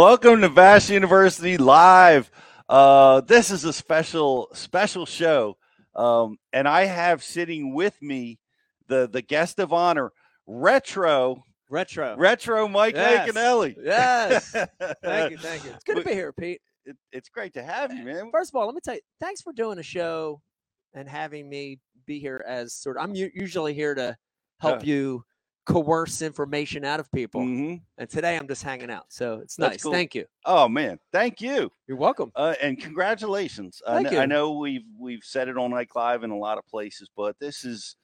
Welcome to Bass University Live. Uh, this is a special, special show. Um, and I have sitting with me the, the guest of honor, Retro, Retro. Retro Mike Yes. Yes. Thank you. Thank you. It's good to be here, Pete. It, it's great to have you, man. First of all, let me tell you, thanks for doing a show and having me be here as sort of, I'm u- usually here to help Yeah. you coerce information out of people. hmm And today I'm just hanging out. So it's That's nice. cool. Thank you. Oh man, thank you. You're welcome. Uh, and congratulations. I, Thank kn- I know we've we've said it on Ike Live in a lot of places, but this is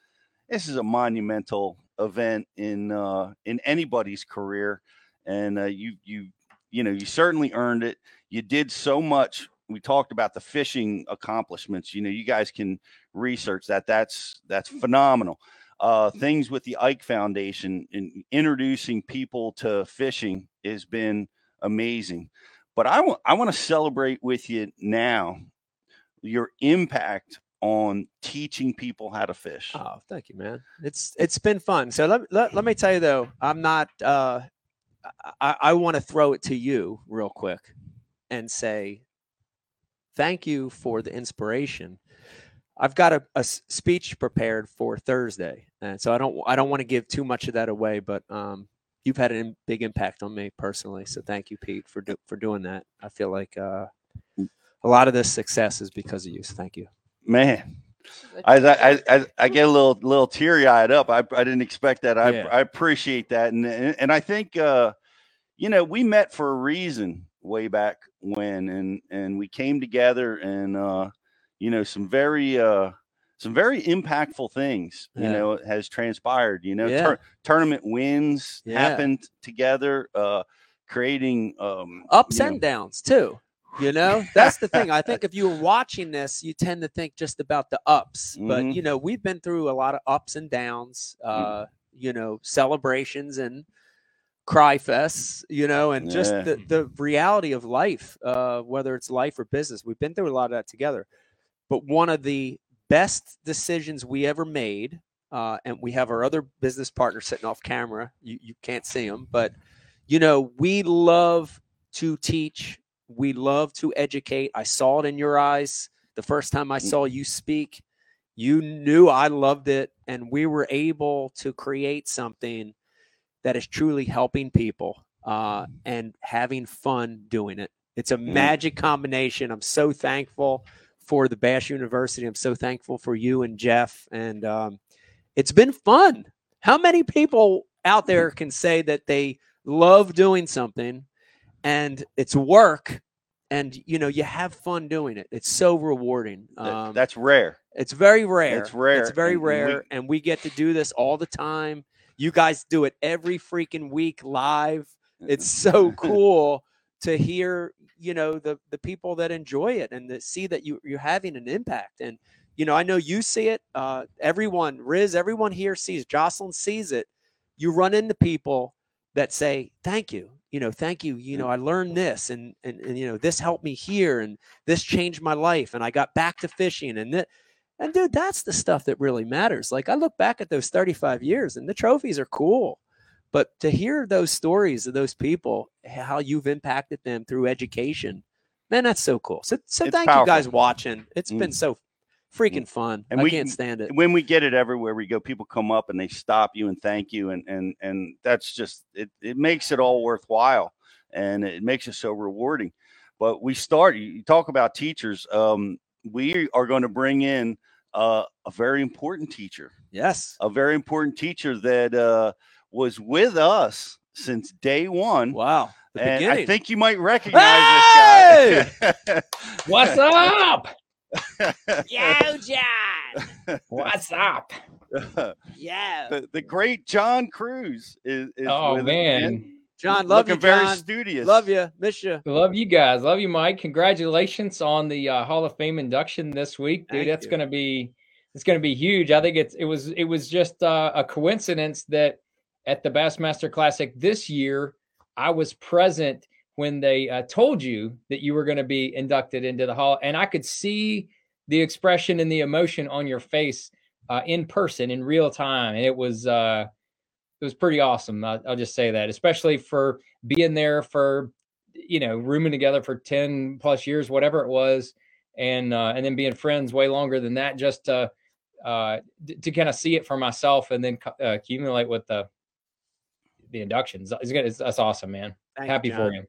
this is a monumental event in uh, in anybody's career, and uh, you you you know you certainly earned it. You did so much. We talked about the fishing accomplishments. You know, you guys can research that. That's that's phenomenal. Uh, things with the Ike Foundation and introducing people to fishing has been amazing but I want I want to celebrate with you now your impact on teaching people how to fish. Oh, thank you, man. It's it's been fun. So let, let, let me tell you though, I'm not uh I, I want to throw it to you real quick and say thank you for the inspiration. I've got a, a, speech prepared for Thursday, and so I don't I don't want to give too much of that away, but um you've had a big impact on me personally. So thank you, Pete, for do, for doing that. I feel like uh a lot of this success is because of you. So thank you. Man, I I, I I get a little little teary eyed up. I I didn't expect that. I Yeah. I appreciate that, and and, and I think uh, you know we met for a reason way back when, and and we came together, and uh, you know some very uh some very impactful things you know has transpired. You know, Yeah. tur- tournament wins Yeah. happened together, uh, creating um ups you know, and downs too. You know, that's the thing. I think if you were watching this, you tend to think just about the ups, but Mhm. you know, we've been through a lot of ups and downs. Uh, you know, celebrations and cry fests. You know, and just the the reality of life, uh, whether it's life or business. We've been through a lot of that together. But one of the best decisions we ever made, uh, and we have our other business partner sitting off camera. You you can't see him, but you know, we love to teach. We love to educate. I saw it in your eyes the first time I saw you speak. You knew I loved it, and we were able to create something that is truly helping people uh, and having fun doing it. It's a magic combination. I'm so thankful for the Bass University. I'm so thankful for you and Jeff, and um, it's been fun. How many people out there can say that they love doing something and it's work and you know you have fun doing it? It's so rewarding. Um, that's rare. it's very rare. It's rare, it's very and- and we- rare and we get to do this all the time. You guys do it every freaking week live. It's so cool to hear you know the the people that enjoy it and to see that you you're having an impact. And you know i know you see it uh everyone riz everyone here sees jocelyn sees it. You run into people that say thank you you know thank you you know i learned this and and, and you know this helped me here and this changed my life and i got back to fishing and that and dude that's the stuff that really matters. Like i look back at those 35 years and the trophies are cool but to hear those stories of those people how you've impacted them through education man that's so cool. So, so It's thank you guys watching. It's Mm. been so freaking fun. And i we can't stand it. when we get it everywhere we go people come up and they stop you and thank you and and and that's just it it makes it all worthwhile and it makes it so rewarding. But we start you you talk about teachers um we are going to bring in uh, a very important teacher. Yes. A very important teacher that uh was with us since day one wow and beginning i think you might recognize this guy What's up? yo john What's up? yeah the, the great John Crews is, is Oh with man. john love looking you very john studious. love you miss you Love you guys. Love you, Mike. Congratulations on the uh, Hall of Fame induction this week, dude. Thank That's you. gonna be it's gonna be huge. I think it's it was it was just uh, a coincidence that at the Bassmaster Classic this year, I was present when they uh, told you that you were going to be inducted into the hall, and I could see the expression and the emotion on your face uh, in person in real time, and it was uh, it was pretty awesome. I'll, I'll just say that, especially for being there for you know, rooming together for 10 plus years, whatever it was. And, uh, and then being friends way longer than that, just to, uh, to kind of see it for myself and then uh, accumulate with the, the inductions. It's, it's, that's awesome, man. Thank Happy you, for John. you.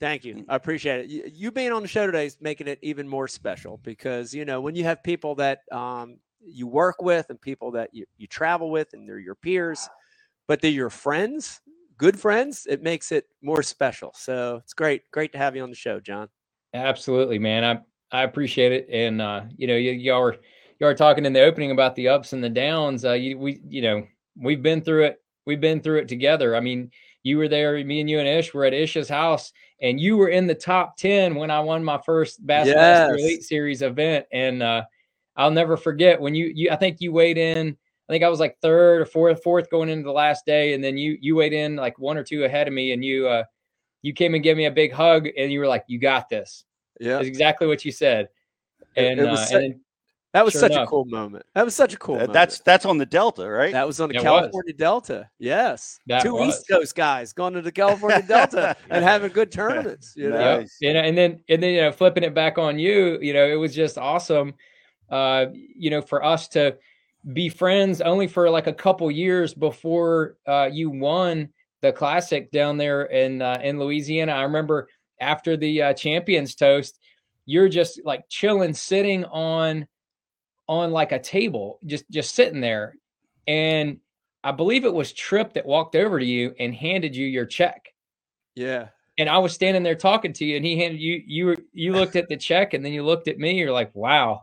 Thank you. I appreciate it. You, you being on the show today is making it even more special because, you know, when you have people that um, you work with and people that you, you travel with and they're your peers, but they're your friends, good friends, it makes it more special. So it's great. Great to have you on the show, John. Absolutely, man. I, I appreciate it. And, uh, you know, y- y'all were, y'all were talking in the opening about the ups and the downs. Uh, you, we, you know, we've been through it. We've been through it together. I mean, you were there, me and you and Ish were at Ish's house and you were in the top 10 when I won my first Bassmaster Yes. Elite Series event. And uh, I'll never forget when you, you, I think you weighed in, I think I was like third or fourth, fourth going into the last day. And then you, you weighed in like one or two ahead of me and you, uh, you came and gave me a big hug and you were like, you got this. Yeah. That's exactly what you said. And, it was uh, and then, That was Sure such a cool moment. That was such a cool That- moment. that's that's on the Delta, right? that was on the It was. California Delta. Yes. That Two was. East Coast guys going to the California Delta and having good tournaments. You know? Nice. Yep. You know, and then and then you know, flipping it back on you, you know, it was just awesome. Uh, you know, for us to be friends only for like a couple years before uh, you won the classic down there in uh, in Louisiana. I remember after the uh, champions toast, you're just like chilling, sitting on on like a table, just just sitting there, and I believe it was Trip that walked over to you and handed you your check Yeah. and I was standing there talking to you, and he handed you you were you looked at the check, and then you looked at me. You're like, wow,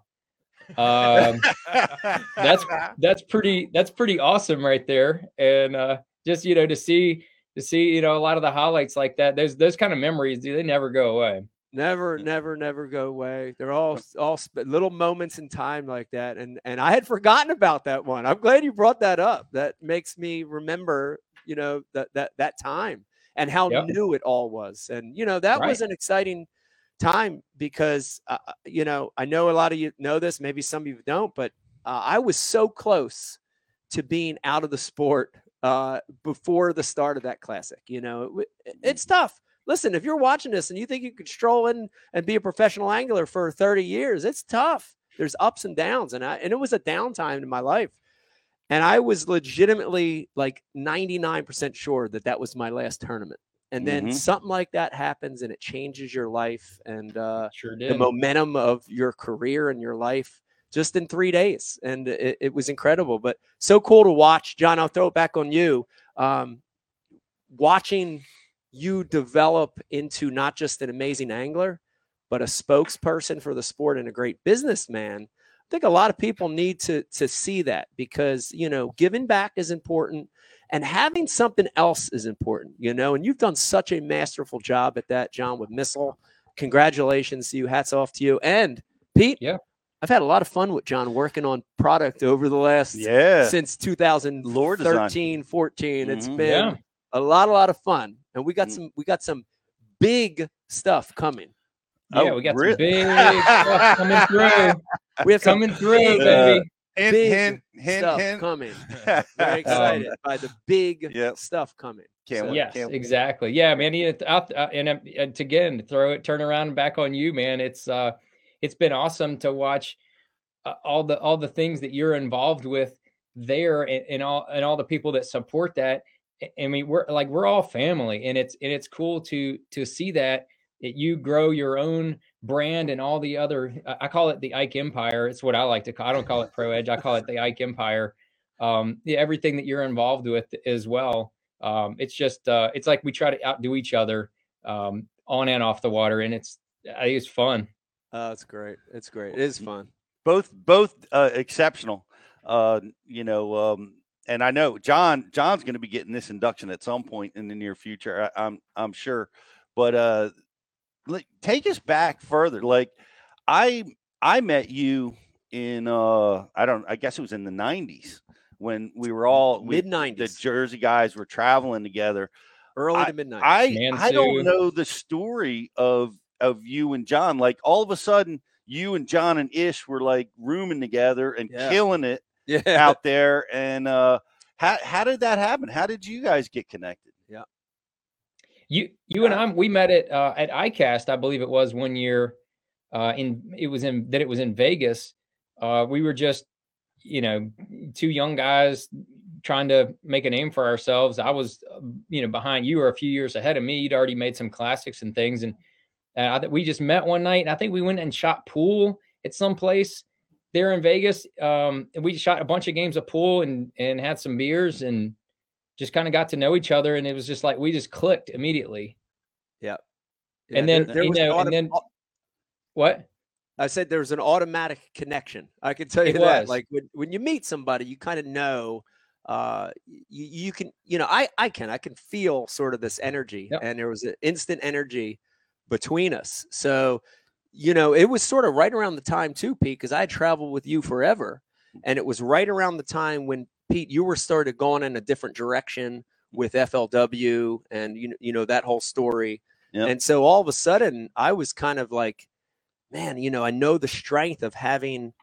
um, that's that's pretty that's pretty awesome right there. And uh, just you know to see to see you know a lot of the highlights like that. Those those kind of memories, do they never go away. Never, never, never go away. They're all all sp- little moments in time like that, and and I had forgotten about that one. I'm glad you brought that up. That makes me remember, you know, that that that time and how Yep. new it all was. And you know, that was an exciting time because uh, uh, you know I know a lot of you know this. Maybe some of you don't, but uh, I was so close to being out of the sport uh, before the start of that classic. You know, it, it's tough listen, if you're watching this and you think you could stroll in and be a professional angler for 30 years, it's tough. There's ups and downs. And I and it was a downtime in my life. And I was legitimately like 99% sure that that was my last tournament. And then Mhm. something like that happens and it changes your life and uh, Sure the momentum of your career and your life just in three days. And it, it was incredible, but so cool to watch. John, I'll throw it back on you. Um, watching you develop into not just an amazing angler, but a spokesperson for the sport and a great businessman. I think a lot of people need to to see that because you know giving back is important and having something else is important, you know. And you've done such a masterful job at that, John, with Missile. Congratulations to you. Hats off to you. And Pete, Yeah. I've had a lot of fun with John working on product over the last yeah. since Lure design. 2013, 14. It's Mhm. been Yeah. a lot, a lot of fun, and we got Mm. some, we got some big stuff coming. yeah, Oh, we got really? some big stuff coming through, We have some coming through, Yeah. baby. Hint, big hint, hint, stuff hint. coming. Very excited by the big Yep. stuff coming. Can't So- wait. Yes, can't wait. exactly. Yeah, man. You know, out, uh, and, um, and again, throw it, turn around and back on you, man. It's uh, it's been awesome to watch uh, all the all the things that you're involved with there, and, and all and all the people that support that. I- mean, we're like we're all family, and it's and it's cool to to see that that you grow your own brand and all the other. I I call it the Ike Empire. It's what I like to call. I don't call it Pro Edge. I call it the Ike Empire. Um, yeah, everything that you're involved with as well um, it's just uh, it's like we try to outdo each other um, on and off the water, and it's I think it's fun. Oh, it's great. It's great. It is fun. both both uh, exceptional. Uh, you know, um, and I know John John's going to be getting this induction at some point in the near future. I, I'm I'm sure, but uh, like, take us back further. Like I I met you in uh I don't I guess it was in the 90s when we were all we, Mid the Jersey guys were traveling together. early to mid nineties. I I don't know the story of of you and John. Like all of a sudden, you and John and Ish were like rooming together and Yeah. killing it yeah. out there. And uh, how how did that happen? How did you guys get connected? Yeah, you you and I we met at uh, at ICAST, I believe it was one year. Uh, in it was in that it was in Vegas. Uh, we were just you know two young guys trying to make a name for ourselves. I was you know behind you or a few years ahead of me. You'd already made some classics and things, and uh, we just met one night. And I think we went and shot pool at some place there in Vegas. Um, and we shot a bunch of games of pool and and had some beers and just kind of got to know each other, and it was just like we just clicked immediately. Yeah. yeah and then there, there you know, and then what? I said there was an automatic connection. I can tell you it that. Was. Like when, when you meet somebody, you kind of know uh you, you can you know I I can I can feel sort of this energy yep. and there was an instant energy between us. So, you know, it was sort of right around the time too, Pete, because I had traveled with you forever. And it was right around the time when Pete, you were started going in a different direction with FLW and you know, you know that whole story. Yep. And so all of a sudden, I was kind of like, man, you know, I know the strength of having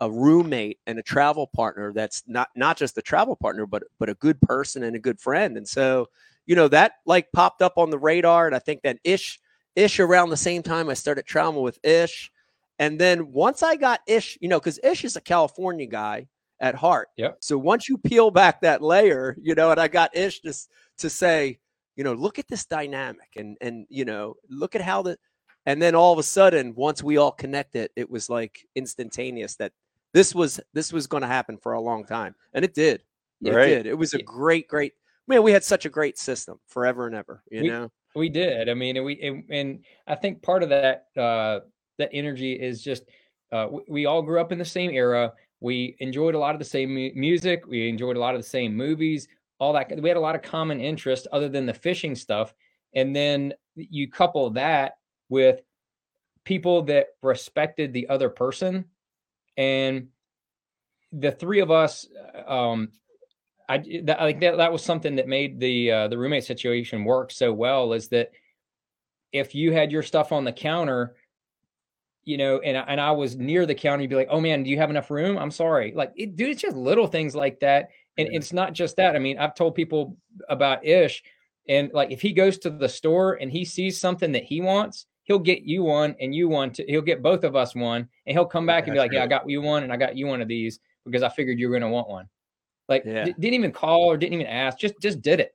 a roommate and a travel partner that's not not just a travel partner, but but a good person and a good friend. And so, you know, that like popped up on the radar. And I think that Ish Ish around the same time I started traveling with Ish. And then once I got Ish, you know, because Ish is a California guy at heart. Yeah. So once you peel back that layer, you know, and I got Ish to, to say, you know, look at this dynamic and and you know, look at how the and then all of a sudden, once we all connected, it was like instantaneous that this was this was going to happen for a long time, and it did. It right. did. It was a great, great. Man, we had such a great system forever and ever. You we, know, we did. I mean, and we and, and I think part of that uh, that energy is just uh, we, we all grew up in the same era we enjoyed a lot of the same music. We enjoyed a lot of the same movies, all that. We had a lot of common interest other than the fishing stuff. And then you couple that with people that respected the other person. And the three of us, um, I, that, think that, that was something that made the uh, the roommate situation work so well is that if you had your stuff on the counter you know, and and I was near the counter, you'd be like, "Oh man, do you have enough room?" I'm sorry, like, it, dude, it's just little things like that, and yeah. it's not just that. I mean, I've told people about Ish, and like, if he goes to the store and he sees something that he wants, he'll get you one, and you one. To, he'll get both of us one, and he'll come back and be like, "Yeah, I got you one, and I got you one of these because I figured you were going to want one." Like, yeah. d- didn't even call or didn't even ask, just just did it,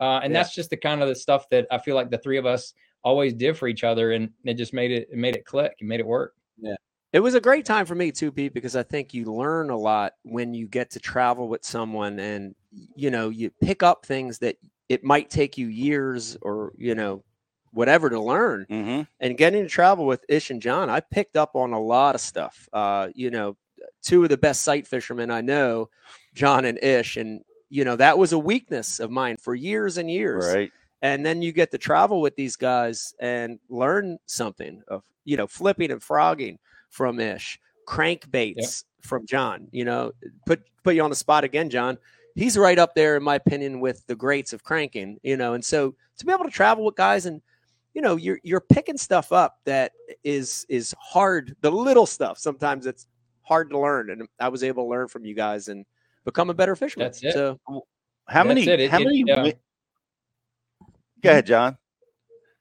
uh, and yeah. that's just the kind of the stuff that I feel like the three of us always did for each other, and it just made it, it made it click and made it work. Yeah. It was a great time for me too, Pete, because I think you learn a lot when you get to travel with someone and you know, you pick up things that it might take you years or, you know, whatever to learn. Mm-hmm. And getting to travel with Ish and John, I picked up on a lot of stuff. Uh, you know, two of the best sight fishermen I know, John and Ish, and you know, that was a weakness of mine for years and years. Right and then you get to travel with these guys and learn something of you know flipping and frogging from ish crankbaits yep. from john you know put put you on the spot again john he's right up there in my opinion with the greats of cranking you know and so to be able to travel with guys and you know you're you're picking stuff up that is is hard the little stuff sometimes it's hard to learn and i was able to learn from you guys and become a better fisherman that's it so how that's many it. how it, many it, Go ahead, John.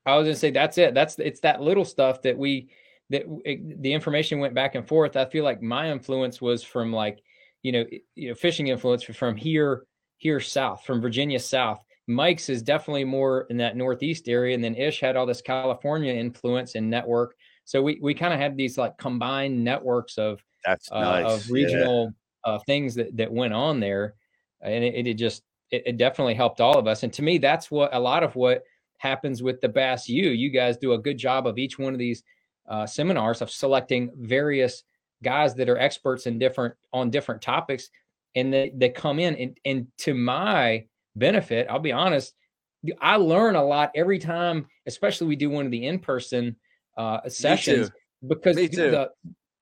I was gonna say that's it. That's it's that little stuff that we that it, the information went back and forth. I feel like my influence was from like you know you know fishing influence from here here south from Virginia south. Mike's is definitely more in that northeast area, and then Ish had all this California influence and network. So we we kind of had these like combined networks of that's uh, nice. of regional yeah. Uh, things that that went on there, and it, it just it, it, definitely helped all of us. And to me, that's what a lot of what happens with the Bass U. You guys do a good job of each one of these uh, seminars of selecting various guys that are experts in different on different topics, and they they come in and and to my benefit, I'll be honest, I learn a lot every time, especially we do one of the in person uh, sessions because the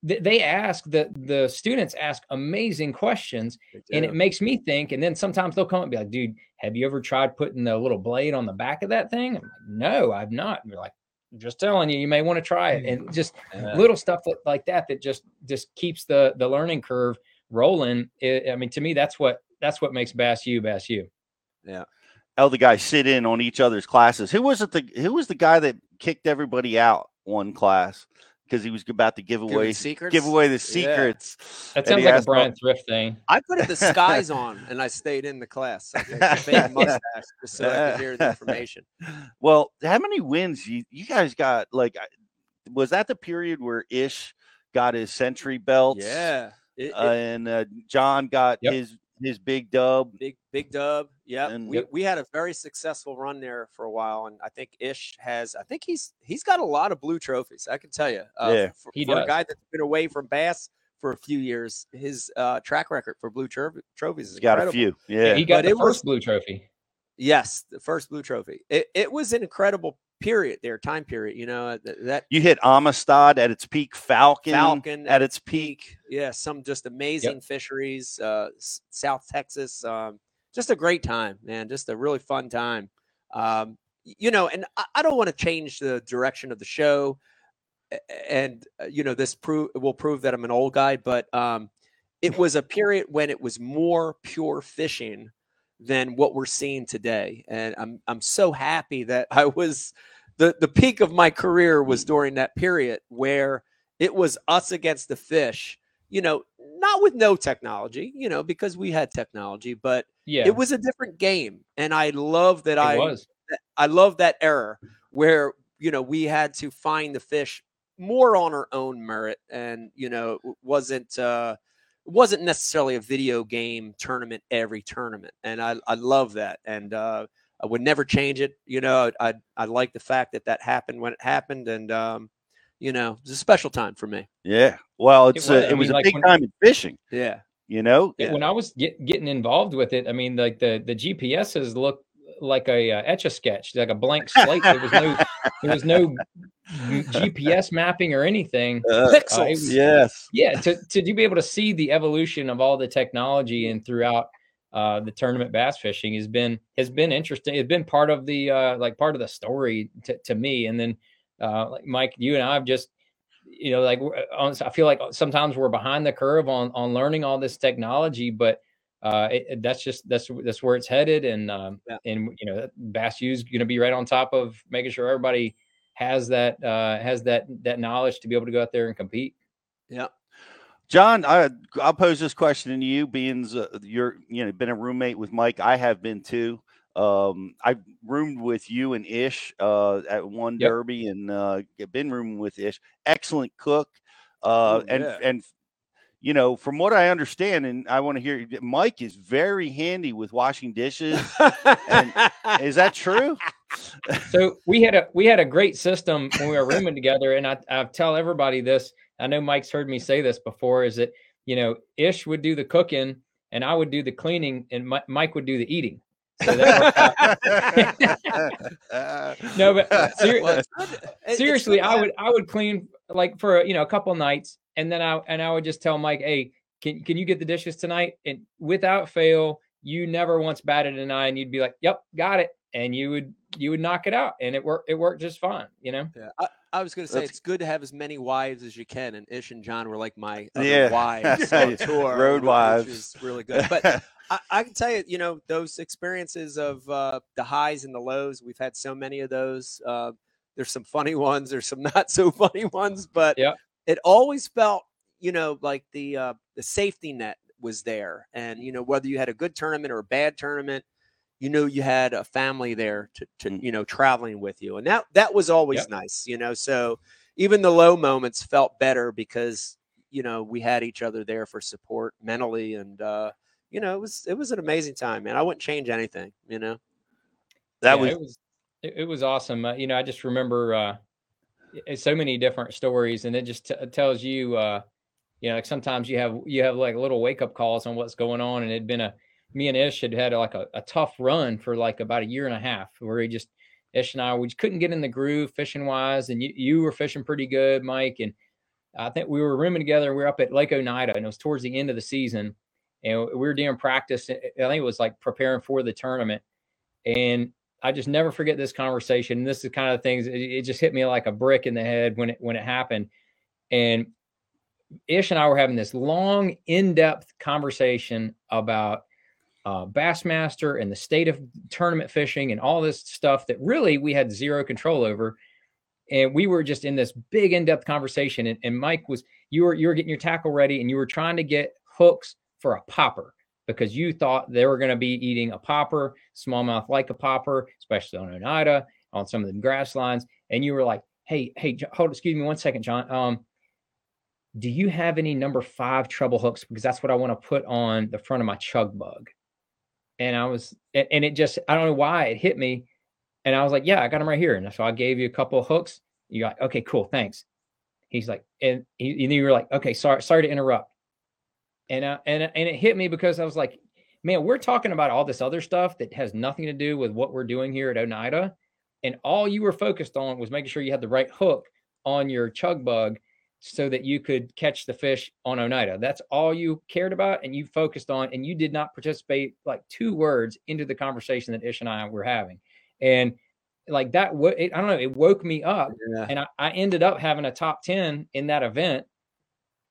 they ask the the students ask amazing questions and it makes me think and then sometimes they'll come and be like dude have you ever tried putting the little blade on the back of that thing? I'm like no i've not. And they're like just telling you you may want to try it and just little stuff that, like that that just just keeps the the learning curve rolling. It, i mean to me that's what that's what makes bass u bass u. Yeah. Other guys sit in on each other's classes. Who was it? The who was the guy that kicked everybody out one class because he was about to give away secrets? give away the Yeah. secrets. That sounds like a asked about- Thrift thing. I put the disguise on and I stayed in the class. I had a mustache just so I could hear the information. Well, how many wins you you guys got? Like, was that the period where Ish got his century belts? Yeah. It- it- uh, and uh, John got Yep. his his big dub. big big dub. Yeah, And- we, Yep. we had a very successful run there for a while, and I think Ish has. I think he's he's got a lot of blue trophies. I can tell you. Uh, Yeah. for, He for a guy that's been away from Bass for a few years, his uh, track record for blue tro- trophies is He's got a few. Yeah. He got But the it was- first blue trophy. Yes, the first blue trophy. It, it was an incredible period there, time period. You know uh, th- that You hit Amistad at its peak, Falcon, Falcon at its peak. yeah, some just amazing fisheries, uh, South Texas. Um, just a great time, man. Just a really fun time. Um, you know, and I, I don't want to change the direction of the show, and uh, you know, this prove will prove that I'm an old guy, but um, it was a period when it was more pure fishing than what we're seeing today, and I'm I'm so happy that I was the the peak of my career was during that period where it was us against the fish you know not with no technology you know because we had technology but Yeah, it was a different game. And i love that it i was. i love that era where you know we had to find the fish more on our own merit and you know wasn't uh wasn't necessarily a video game tournament every tournament and i i love that and uh i would never change it you know i i like the fact that that happened when it happened and um you know it's a special time for me Yeah. Well, it's was. a, I it was mean, a like big when- time in fishing. yeah You know. Yeah, When I was get, getting involved with it, I mean, like the the GPSs look like a uh, etch a sketch, like a blank slate. There was no there was no GPS mapping or anything. Uh, pixels was- yes. Yeah, to to be able to see the evolution of all the technology and throughout uh, the tournament bass fishing has been has been interesting. It's been part of the uh, like part of the story to, to me. And then uh, like Mike, you and I have just you know like uh, I feel like sometimes we're behind the curve on on learning all this technology, but uh, it, that's just that's that's where it's headed. And um, Yeah. and you know Bass U's going to be right on top of making sure everybody has that uh, has that that knowledge to be able to go out there and compete. yeah John, I, I'll pose this question to you, being uh, you're you know been a roommate with Mike. I have been too. Um, I roomed with you and Ish uh, at one Yep. derby, and uh, been rooming with Ish. Excellent cook, uh, Ooh, and yeah. and you know from what I understand, and I want to hear Mike is very handy with washing dishes. is that true? so we had a we had a great system when we were rooming together and I, I tell everybody this i know mike's heard me say this before is that you know ish would do the cooking and i would do the cleaning and mike would do the eating so that worked out. no but ser- Well, it's good- it- it's seriously i would i would clean like for you know a couple nights and then i and i would just tell mike hey can, can you get the dishes tonight? And without fail you never once batted an eye and you'd be like yep got it. And you would you would knock it out and it worked it worked just fine you know Yeah, I, I was going to say That's- it's good to have as many wives as you can, and Ish and John were like my other Yeah. wives on tour, Road which wives. is really good. But I, I can tell you, you know, those experiences of uh, the highs and the lows. We've had so many of those. Uh, there's some funny ones. There's some not so funny ones, but Yeah. it always felt, you know, like the uh, the safety net was there, and you know, whether you had a good tournament or a bad tournament, you knew you had a family there to, to Mm. you know, traveling with you, and that that was always Yep. nice, you know. So even the low moments felt better because you know we had each other there for support mentally and uh you know it was it was an amazing time man i wouldn't change anything you know that Yeah, was it was it, it was awesome. Uh, you know, I just remember uh, i- so many different stories, and it just t- tells you, uh, you know, like sometimes you have you have like little wake up calls on what's going on, and it'd been a me and Ish had had like a, a tough run for like about a year and a half, where he just Ish and I we just couldn't get in the groove fishing wise, and you you were fishing pretty good, Mike, and I think we were rooming together. We were up at Lake Oneida, and it was towards the end of the season, and we were doing practice. I think it was like preparing for the tournament, and I just never forget this conversation. and This is kind of things it, it just hit me like a brick in the head when it when it happened. And Ish and I were having this long, in-depth conversation about uh, Bassmaster and the state of tournament fishing and all this stuff that really we had zero control over. And we were just in this big in-depth conversation. And, and Mike was you were you were getting your tackle ready and you were trying to get hooks for a popper because you thought they were going to be eating a popper, smallmouth like a popper, especially on Oneida, on some of the grass lines. And you were like, hey, hey, hold, excuse me one second, John. Um, do you have any number five treble hooks? Because that's what I want to put on the front of my chug bug. And I was, and it just, I don't know why it hit me. And I was like, yeah, I got them right here. And so I gave you a couple of hooks. You're like, okay, cool, thanks. He's like, and, he, and you were like, okay, sorry, sorry to interrupt. And uh, and and it hit me because I was like, man, we're talking about all this other stuff that has nothing to do with what we're doing here at Oneida, and all you were focused on was making sure you had the right hook on your chug bug so that you could catch the fish on Oneida. That's all you cared about and you focused on, and you did not participate like two words into the conversation that Ish and I were having. And like that, I don't know, it woke me up. Yeah. And I, I, ended up having a top 10 in that event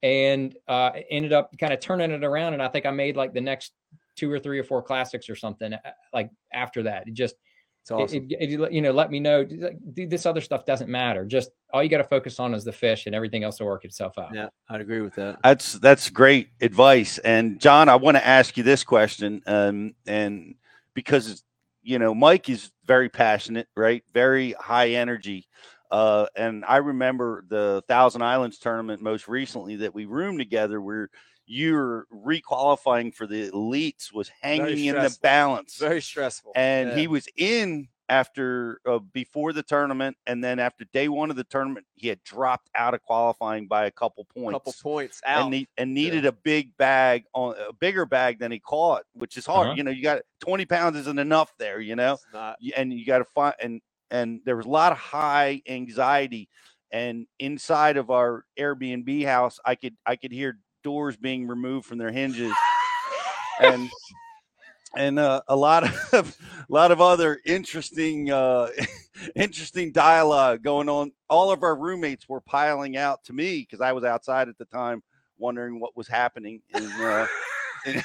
and uh, ended up kind of turning it around. And I think I made like the next two or three or four classics or something uh, like after that. It just, it's awesome. It, it, it, you know, let me know. This other stuff doesn't matter. Just all you got to focus on is the fish, and everything else will work itself out. Yeah, I'd agree with that. That's that's great advice. And John, I want to ask you this question, um, and because you know Mike is very passionate, right? Very high energy. Uh, and I remember the Thousand Islands tournament most recently that we roomed together where you're requalifying for the elites was hanging in the balance. Very stressful. And yeah. he was in after uh, before the tournament, and then after day one of the tournament, he had dropped out of qualifying by a couple points. Couple points out, and, and needed yeah. a big bag on a bigger bag than he caught, which is hard. Uh-huh. You know, you got twenty pounds isn't enough there. You know, and you got to find and and there was a lot of high anxiety. And inside of our Airbnb house, I could I could hear doors being removed from their hinges and and uh, a lot of a lot of other interesting uh, interesting dialogue going on. All of our roommates were piling out to me because I was outside at the time, wondering what was happening and, uh,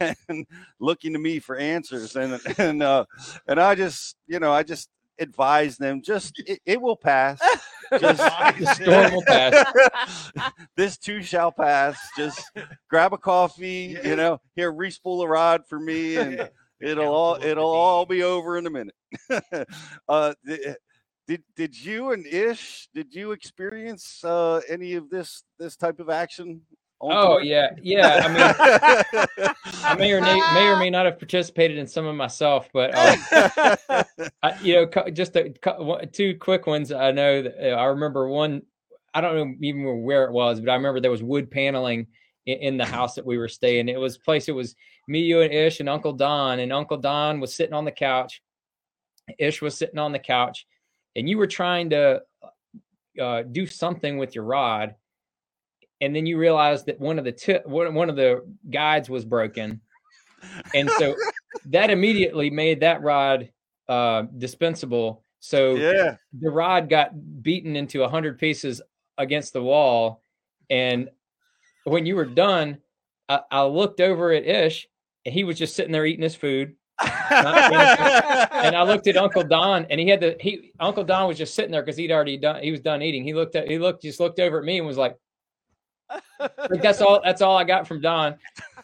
and, and, looking to me for answers. And and uh, and I just you know I just advise them just it, it will pass. Just, the storm will pass. this too shall pass. Just grab a coffee, you know, here respool a rod for me, and it'll all it'll all be over in a minute. uh, did did you and Ish did you experience uh, any of this this type of action Oh yeah, yeah. I mean, I may or may, may or may not have participated in some of myself, but um, I, you know, just a, two quick ones. I know that uh, I remember one. I don't know even where it was, but I remember there was wood paneling in, in the house that we were staying. It was place. It was me, you, and Ish, and Uncle Don. And Uncle Don was sitting on the couch. Ish was sitting on the couch, and you were trying to uh, do something with your rod and then you realize that one of the one of the guides was broken, and so that immediately made that rod uh, dispensable. So yeah. the rod got beaten into a hundred pieces against the wall, and when you were done, I, I looked over at Ish, and he was just sitting there eating his food. and I looked at Uncle Don, and he had the he Uncle Don was just sitting there because he'd already done he was done eating. He looked at he looked just looked over at me and was like, like that's all that's all I got from Don.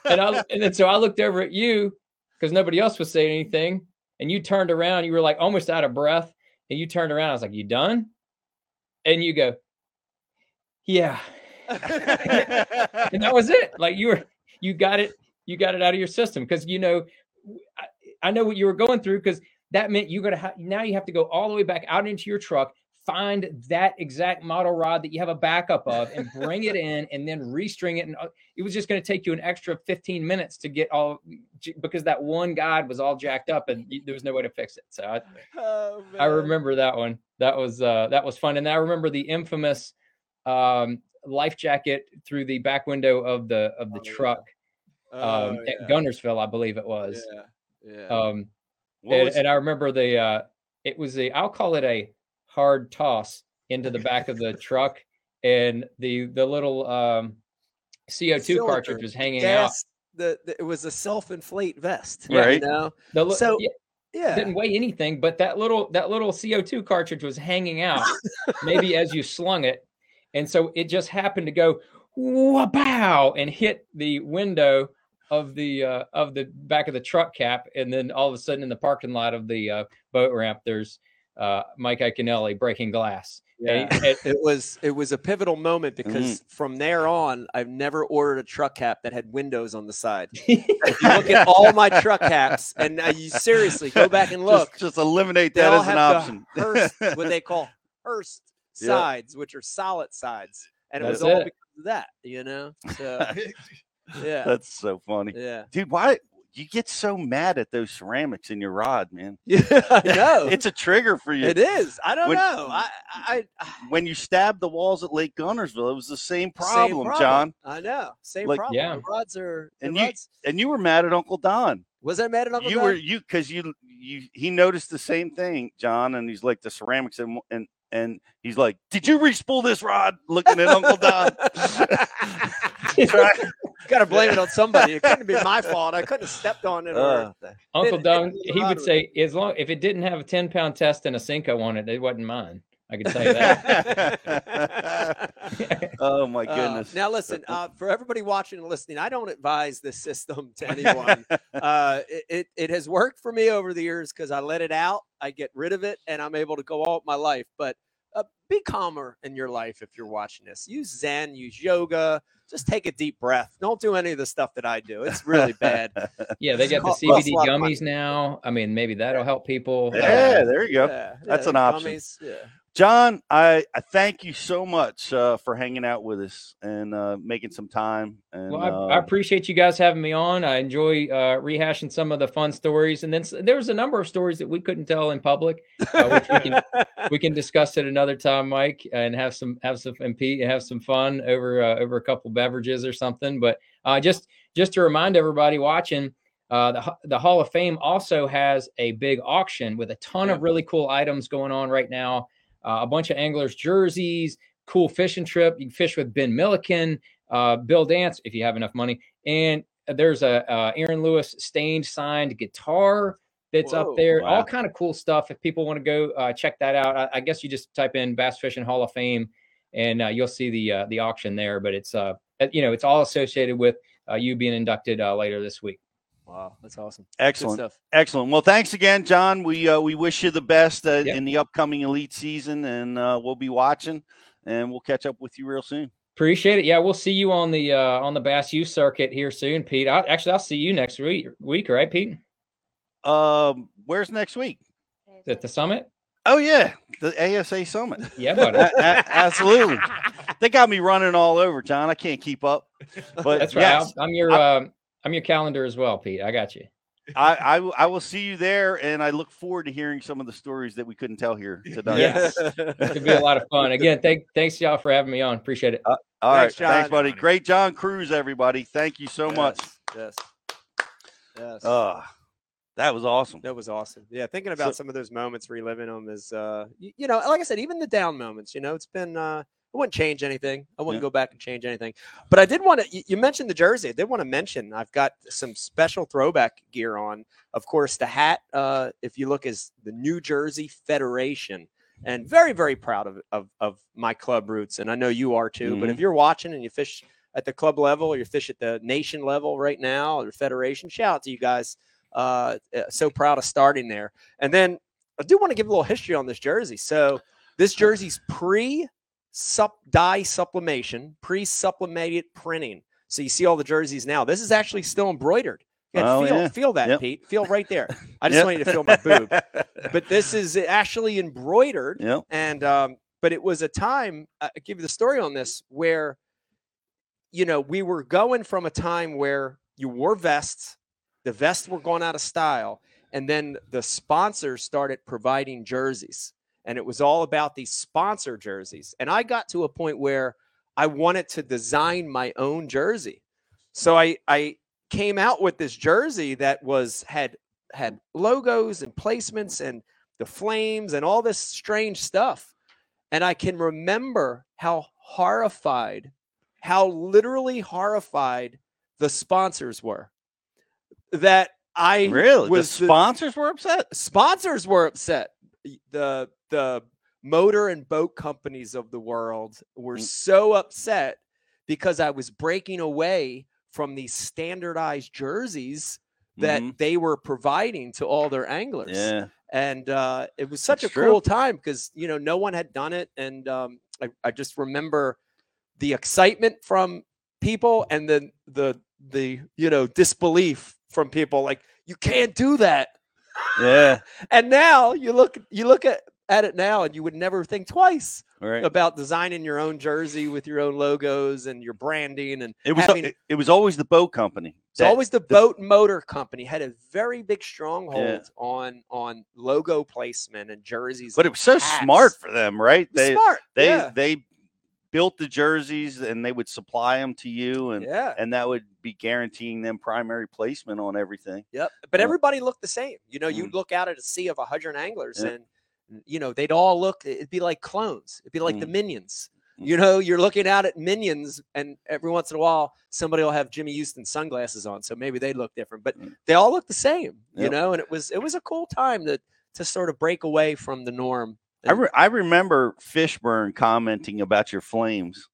And I and then so I looked over at you because nobody else was saying anything. And you turned around, you were like almost out of breath. And you turned around, I was like, You done? And you go, Yeah. and that was it. Like you were you got it, you got it out of your system. Cause you know, I, I know what you were going through because that meant you gotta have now you have to go all the way back out into your truck find that exact model rod that you have a backup of and bring it in and then restring it and uh, it was just going to take you an extra 15 minutes to get all because that one guide was all jacked up and there was no way to fix it so i, oh, I remember that one that was uh that was fun and i remember the infamous um life jacket through the back window of the of the oh, truck yeah. um oh, yeah. at Guntersville, i believe it was yeah, yeah. um and, and, i remember the uh it was a i'll call it a hard toss into the back of the truck, and the the little um, CO2 cartridge was hanging gas, the, the it was a self-inflate vest. Right. You know. The So- yeah, Yeah. didn't weigh anything, but that little that little CO2 cartridge was hanging out, maybe as you slung it, and so it just happened to go wow and hit the window of the uh, of the back of the truck cap, and then all of a sudden in the parking lot of the uh, boat ramp, there's uh, Mike Iaconelli breaking glass. Yeah. It- it was it was a pivotal moment Mm-hmm. because from there on I've never ordered a truck cap that had windows on the side. if you look at all my truck caps and uh, you seriously go back and look, Just, just eliminate that as an option. the Hearst, what they call Hearst Yeah. sides, which are solid sides, and it was That's all it. because of that, you know. So yeah, That's so funny, yeah, dude. Why you get so mad at those ceramics in your rod, man? yeah. I know It's a trigger for you. it is. I don't When- know. I, I, I When you stabbed the walls at Lake Guntersville, it was the same same problem, John. I know. Same Like- problem. Yeah. The rods are. And you- rods, And you were mad at Uncle Don. was I mad at Uncle you Don? were you because you you he noticed the same thing, John, and he's like the ceramics and and and he's like, "Did you re-spool this rod?" Looking at Uncle Don. Try- Got to blame it on somebody. It couldn't be my fault. I couldn't have stepped on it. Or, Uh, Uncle it- Don, it- he would say, as long if it didn't have a 10 pound test and a Cinco on it, it wasn't mine. I can tell you that. oh my Uh, goodness! now listen, uh, for everybody watching and listening, I don't advise this system to anyone. uh, it, it it has worked for me over the years because I let it out, I get rid of it, and I'm able to go all my life. But uh, be calmer in your life if you're watching this. Use Zen, use yoga. Just take a deep breath. Don't do any of the stuff that I do. It's really bad. yeah, they got the Cost- CBD a lot of money. gummies now. I mean, maybe that'll help people. yeah, there you go. Yeah, That's yeah, an option. gummies, Yeah. John, I, I thank you so much uh, for hanging out with us and uh, making some time. And Well, I, uh, I appreciate you guys having me on. I enjoy uh, rehashing some of the fun stories, and then there was a number of stories that we couldn't tell in public, uh, which we can we can discuss it another time, Mike, and have some have some and Pete have some fun over uh, over a couple beverages or something. But uh, just just to remind everybody watching, uh, the the Hall of Fame also has a big auction with a ton of really cool items going on right now. Uh, a bunch of anglers jerseys, cool fishing trip. You can fish with Ben Milliken, uh, Bill Dance if you have enough money, and there's a uh, Aaron Lewis stained signed guitar that's Whoa, up there. wow. All kind of cool stuff. If people want to go uh, check that out, I, I guess you just type in Bass Fishing Hall of Fame, and uh, you'll see the uh, the auction there. But it's uh uh, you know it's all associated with uh, you being inducted uh, later this week. Wow, that's awesome. excellent. Good stuff. Excellent. Well, thanks again, John. We uh, we wish you the best uh, Yeah. in the upcoming elite season, and uh, we'll be watching, and we'll catch up with you real soon. Appreciate it. Yeah, we'll see you on the uh, on the Bass U circuit here soon, Pete. I, actually, I'll see you next week. Week, right, Pete? Um, where's next week? At the summit. Oh yeah, the ASA Summit. Yeah, buddy. A- a- absolutely. They got me running all over, John. I can't keep up. But That's right. yes, I'll- I'm your um, I'm your calendar as well, Pete. I got you. I I will see you there, and I look forward to hearing some of the stories that we couldn't tell here tonight. Yes. It could be a lot of fun. Again, thank thanks y'all for having me on. Appreciate it. All right, Thanks, thanks, John. buddy. Great, John Crews, everybody. Thank you so much. Yes. Yes. Uh, that was awesome. That was awesome. Yeah, thinking about So- some of those moments, reliving them is, uh, you, you know, like I said, even the down moments. You know, it's been. Uh, I wouldn't change anything. I wouldn't Yeah. go back and change anything. But I did want to. You, mentioned the jersey. I did want to mention. I've got some special throwback gear on. Of course, the hat. Uh, if you look, is the New Jersey Federation, and very, very proud of of, of my club roots. And I know you are too. But if you're watching and you fish at the club level or you fish at the nation level right now or federation, shout out to you guys uh, uh, so proud of starting there. And then I do want to give a little history on this jersey. So this jersey's pre sup dye sublimation, pre sublimated printing. So you see all the jerseys now. This is actually still embroidered. Gotta Oh, feel, yeah. feel that, Yep. Pete. Feel right there. I just Yep. want you to feel my boob. But this is actually embroidered Yep. and um, but it was a time uh, I give you the story on this where you know we were going from a time where you wore vests the vests were going out of style and then the sponsors started providing jerseys and it was all about these sponsor jerseys and i got to a point where i wanted to design my own jersey so i i came out with this jersey that was had had logos and placements and the flames and all this strange stuff and I can remember how horrified, how literally horrified the sponsors were. That I Really? was the sponsors were upset? sponsors were upset. The the motor and boat companies of the world were Mm. so upset because I was breaking away from these standardized jerseys that Mhm. they were providing to all their anglers. Yeah. And uh, it was such That's a true. cool time because you know no one had done it, and um, I, I just remember the excitement from people and then the the you know disbelief from people like you can't do that Yeah. and now you look you look at, at it now and you would never think twice Right. about designing your own jersey with your own logos and your branding and It was having, it, it was always the boat company. it's always the boat motor company had a very big stronghold Yeah. on on logo placement and jerseys but it and was so hats. smart for them, right? It was They smart they yeah. they built the jerseys and they would supply them to you and yeah and that would be guaranteeing them primary placement on everything. Yep. But everybody looked the same. You know, Mm. you'd look out at a sea of a hundred anglers Yeah. and you know, they'd all look it'd be like clones. It'd be like the Mm. minions. Mm. You know, you're looking out at minions and every once in a while somebody will have Jimmy Houston sunglasses on. So maybe they look different. But Mm. they all look the same, you Yep. know, and it was it was a cool time to to sort of break away from the norm. I, re- I remember Fishburne commenting about your flames.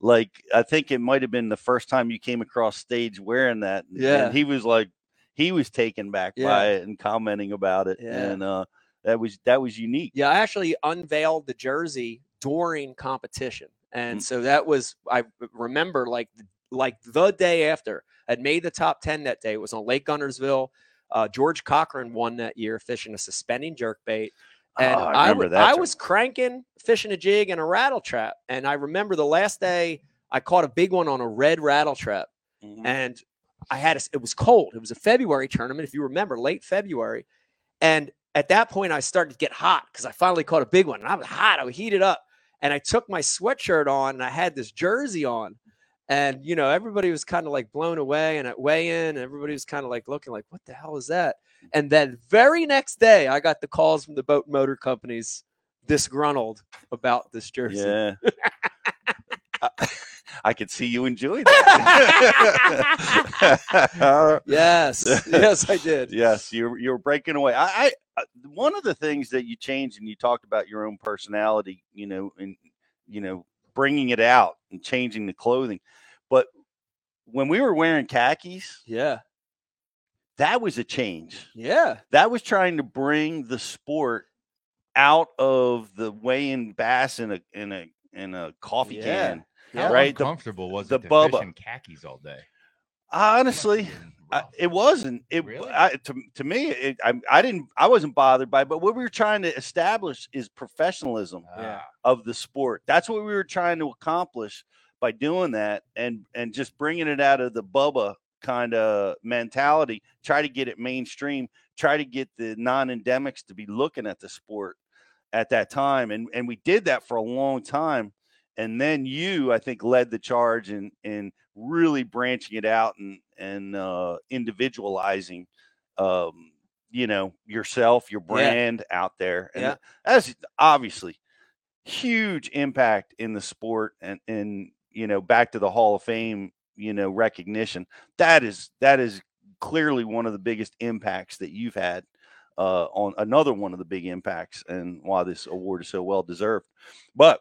Like I think it might have been the first time you came across stage wearing that. and- Yeah. And he was like he was taken back Yeah. by it and commenting about it. Yeah. And uh that was that was unique. Yeah, I actually unveiled the jersey during competition, and Mm. so that was I remember like like the day after I'd made the top ten that day. It was on Lake Guntersville. Uh, George Cochran won that year fishing a suspending jerkbait, and Oh, I I, remember w- that I was cranking fishing a jig and a rattle trap, and I remember the last day I caught a big one on a red rattle trap, Mhm. and I had a, it was cold. It was a February tournament, if you remember, late February. And at that point, I started to get hot because I finally caught a big one. And I was hot. I was heated up, and I took my sweatshirt on and I had this jersey on. And you know, everybody was kind of like blown away. And at weigh in, everybody was kind of like looking like, "What the hell is that?" And then very next day, I got the calls from the boat motor companies disgruntled about this jersey. Yeah. I, I could see you enjoy that. Yes, yes, I did. yes, you're you're breaking away. I, I Uh, one of the things that you changed and you talked about your own personality, you know, and you know, bringing it out and changing the clothing. But when we were wearing khakis, Yeah, that was a change. yeah, That was trying to bring the sport out of the weigh-in bass in a in a in a coffee Yeah. can. How Right, the- uncomfortable was the it to Bubba. fish in khakis all day? Honestly, Must've been I, it wasn't. It Really? I, to to me, it, I I didn't. I wasn't bothered by. it, But what we were trying to establish is professionalism Yeah. Ah, of the sport. That's what we were trying to accomplish by doing that, and and just bringing it out of the Bubba kind of mentality. Try to get it mainstream. Try to get the non-endemics to be looking at the sport at that time, and and we did that for a long time. And then you, I think, led the charge in in really branching it out and and uh, individualizing, um, you know, yourself, your Yeah. brand out there. And Yeah. that's obviously huge impact in the sport and and you know back to the hall of fame you know recognition that is that is clearly one of the biggest impacts that you've had uh on another one of the big impacts and why this award is so well deserved but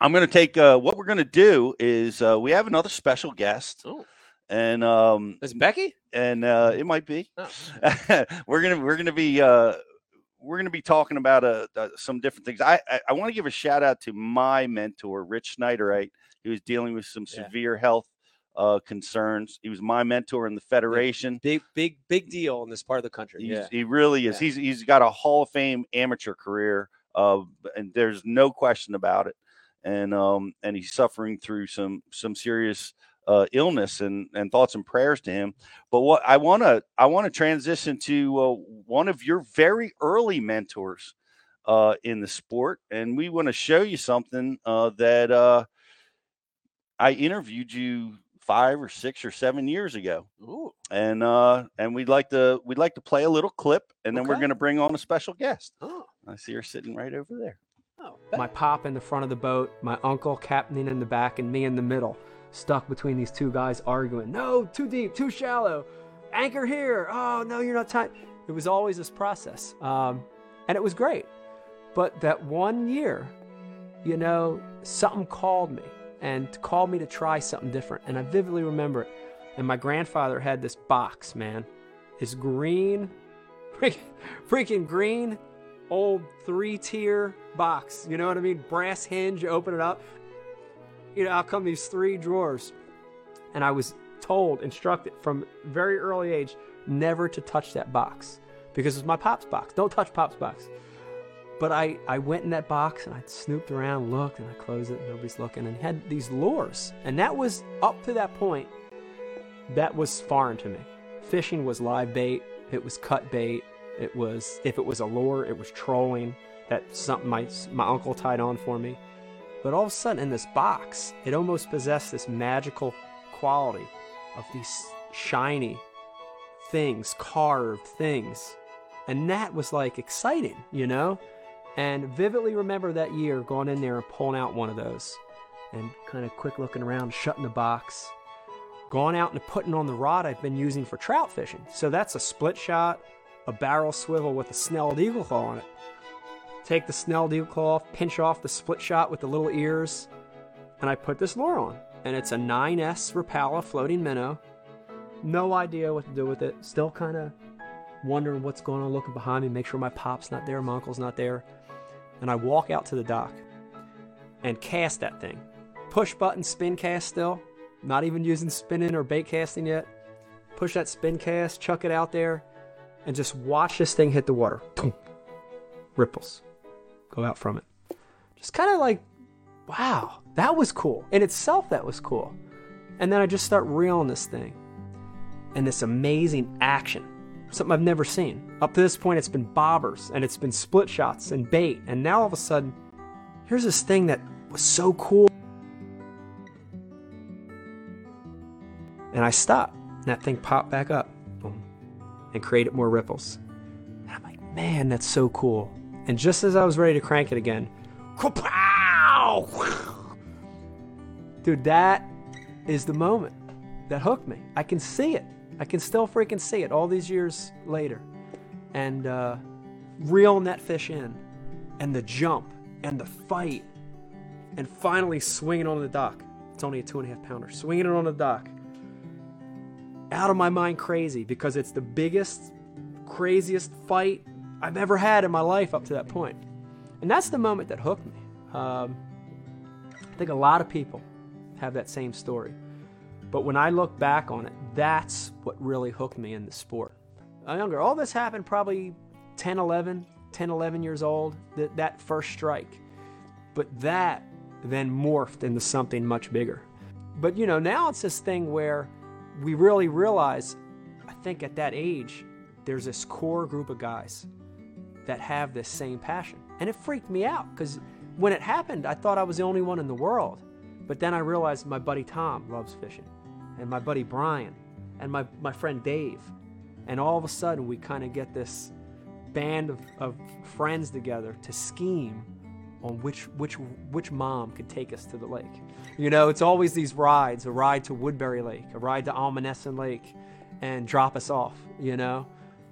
i'm going to take uh what we're going to do is uh we have another special guest Oh, and um is it Becky? and uh it might be Oh. we're gonna we're gonna be uh we're gonna be talking about uh, uh some different things. I I, I want to give a shout out to my mentor, Rich Schneiderite, He was dealing with some Yeah. severe health uh concerns. He was my mentor in the federation. Big, big, big deal in this part of the country. He's, Yeah. He really is. Yeah. He's he's got a Hall of Fame amateur career, uh, and there's no question about it. And um and he's suffering through some some serious uh, illness and and thoughts and prayers to him. But what I want to I want to transition to uh, one of your very early mentors uh, in the sport, and we want to show you something uh, that uh, I interviewed you five or six or seven years ago. Ooh, and uh and we'd like to we'd like to play a little clip and then we're going to bring on a special guest. Oh, i see her sitting right over there oh. My pop in the front of the boat, my uncle captaining in the back, and me in the middle. stuck between these two guys arguing. No, too deep, too shallow. Anchor here. Oh, no, you're not tight. It was always this process. Um, and it was great. But that one year, you know, something called me and called me to try something different. And I vividly remember it. And my grandfather had this box, man. This green, freaking, freaking green, old three tier box. You know what I mean? Brass hinge, open it up. You know, out come these three drawers. And I was told, instructed from very early age, never to touch that box because it's my pop's box. Don't touch pop's box. But I, I went in that box and I snooped around, looked, and I closed it. Nobody's looking, and had these lures. And that was up to that point, that was foreign to me. Fishing was live bait, it was cut bait, it was if it was a lure, it was trolling. That something my my uncle tied on for me. But all of a sudden, in this box, it almost possessed this magical quality of these shiny things, carved things. And that was like exciting, you know? And vividly remember that year going in there and pulling out one of those and kind of quick looking around, shutting the box, going out and putting on the rod I've been using for trout fishing. So that's a split shot, a barrel swivel with a snelled eagle claw on it. Take the snelled eagle claw off, pinch off the split shot with the little ears, and I put this lure on. And it's a 9S Rapala floating minnow. No idea what to do with it. Still kind of wondering what's going on, looking behind me, make sure my pop's not there, my uncle's not there. And I walk out to the dock and cast that thing. Push button spin cast still, not even using spinning or bait casting yet. Push that spin cast, chuck it out there, and just watch this thing hit the water. Ripples go out from it. Just kind of like, wow, that was cool. In itself, that was cool. And then I just start reeling this thing. And this amazing action. Something I've never seen. Up to this point, it's been bobbers and it's been split shots and bait. And now all of a sudden, here's this thing that was so cool. And I stop. And that thing popped back up. And created more ripples. And I'm like, man, that's so cool. And just as I was ready to crank it again, dude, that is the moment that hooked me. I can see it. I can still freaking see it all these years later. And uh, reeling that fish in, and the jump, and the fight, and finally swinging on the dock. It's only a two and a half pounder. Swinging it on the dock. Out of my mind crazy because it's the biggest, craziest fight I've ever had in my life up to that point. And that's the moment that hooked me. Um, I think a lot of people have that same story. But when I look back on it, that's what really hooked me in the sport. I'm younger. All this happened probably 10, 11, 10, 11 years old, that, that first strike. But that then morphed into something much bigger. But you know, now it's this thing where we really realize, I think at that age, there's this core group of guys that have this same passion. And it freaked me out because when it happened, I thought I was the only one in the world. But then I realized my buddy Tom loves fishing, and my buddy Brian, and my, my friend Dave. And all of a sudden, we kind of get this band of, of friends together to scheme on which, which, which mom could take us to the lake. You know, it's always these rides a ride to Woodbury Lake, a ride to Almonesson Lake, and drop us off, you know?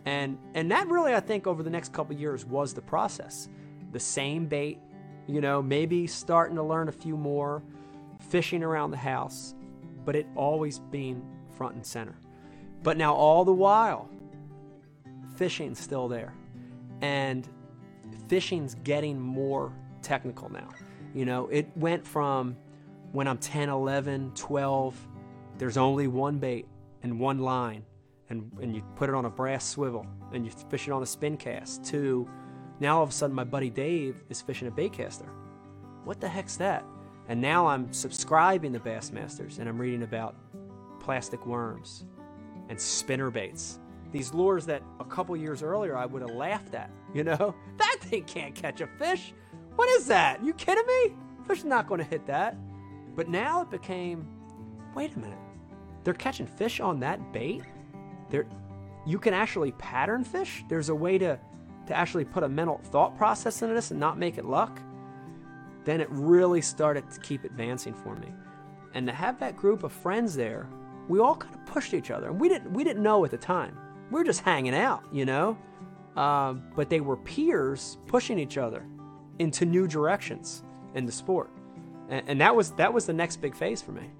And, and that really, I think, over the next couple years was the process. The same bait, you know, maybe starting to learn a few more, fishing around the house, but it always being front and center. But now, all the while, fishing's still there. And fishing's getting more technical now. You know, it went from when I'm 10, 11, 12, there's only one bait and one line, and, and you put it on a brass swivel and you fish it on a spin cast, to now all of a sudden my buddy Dave is fishing a baitcaster. What the heck's that? And now I'm subscribing to Bassmasters and I'm reading about plastic worms and spinner baits. These lures that a couple years earlier I would have laughed at. You know, that thing can't catch a fish. What is that? You kidding me? Fish not going to hit that. But now it became, wait a minute, they're catching fish on that bait. There, you can actually pattern fish. There's a way to, to actually put a mental thought process into this and not make it luck. Then it really started to keep advancing for me, and to have that group of friends there, we all kind of pushed each other, and we didn't we didn't know at the time. We were just hanging out, you know. Uh, but they were peers pushing each other into new directions in the sport. And, and that was that was the next big phase for me.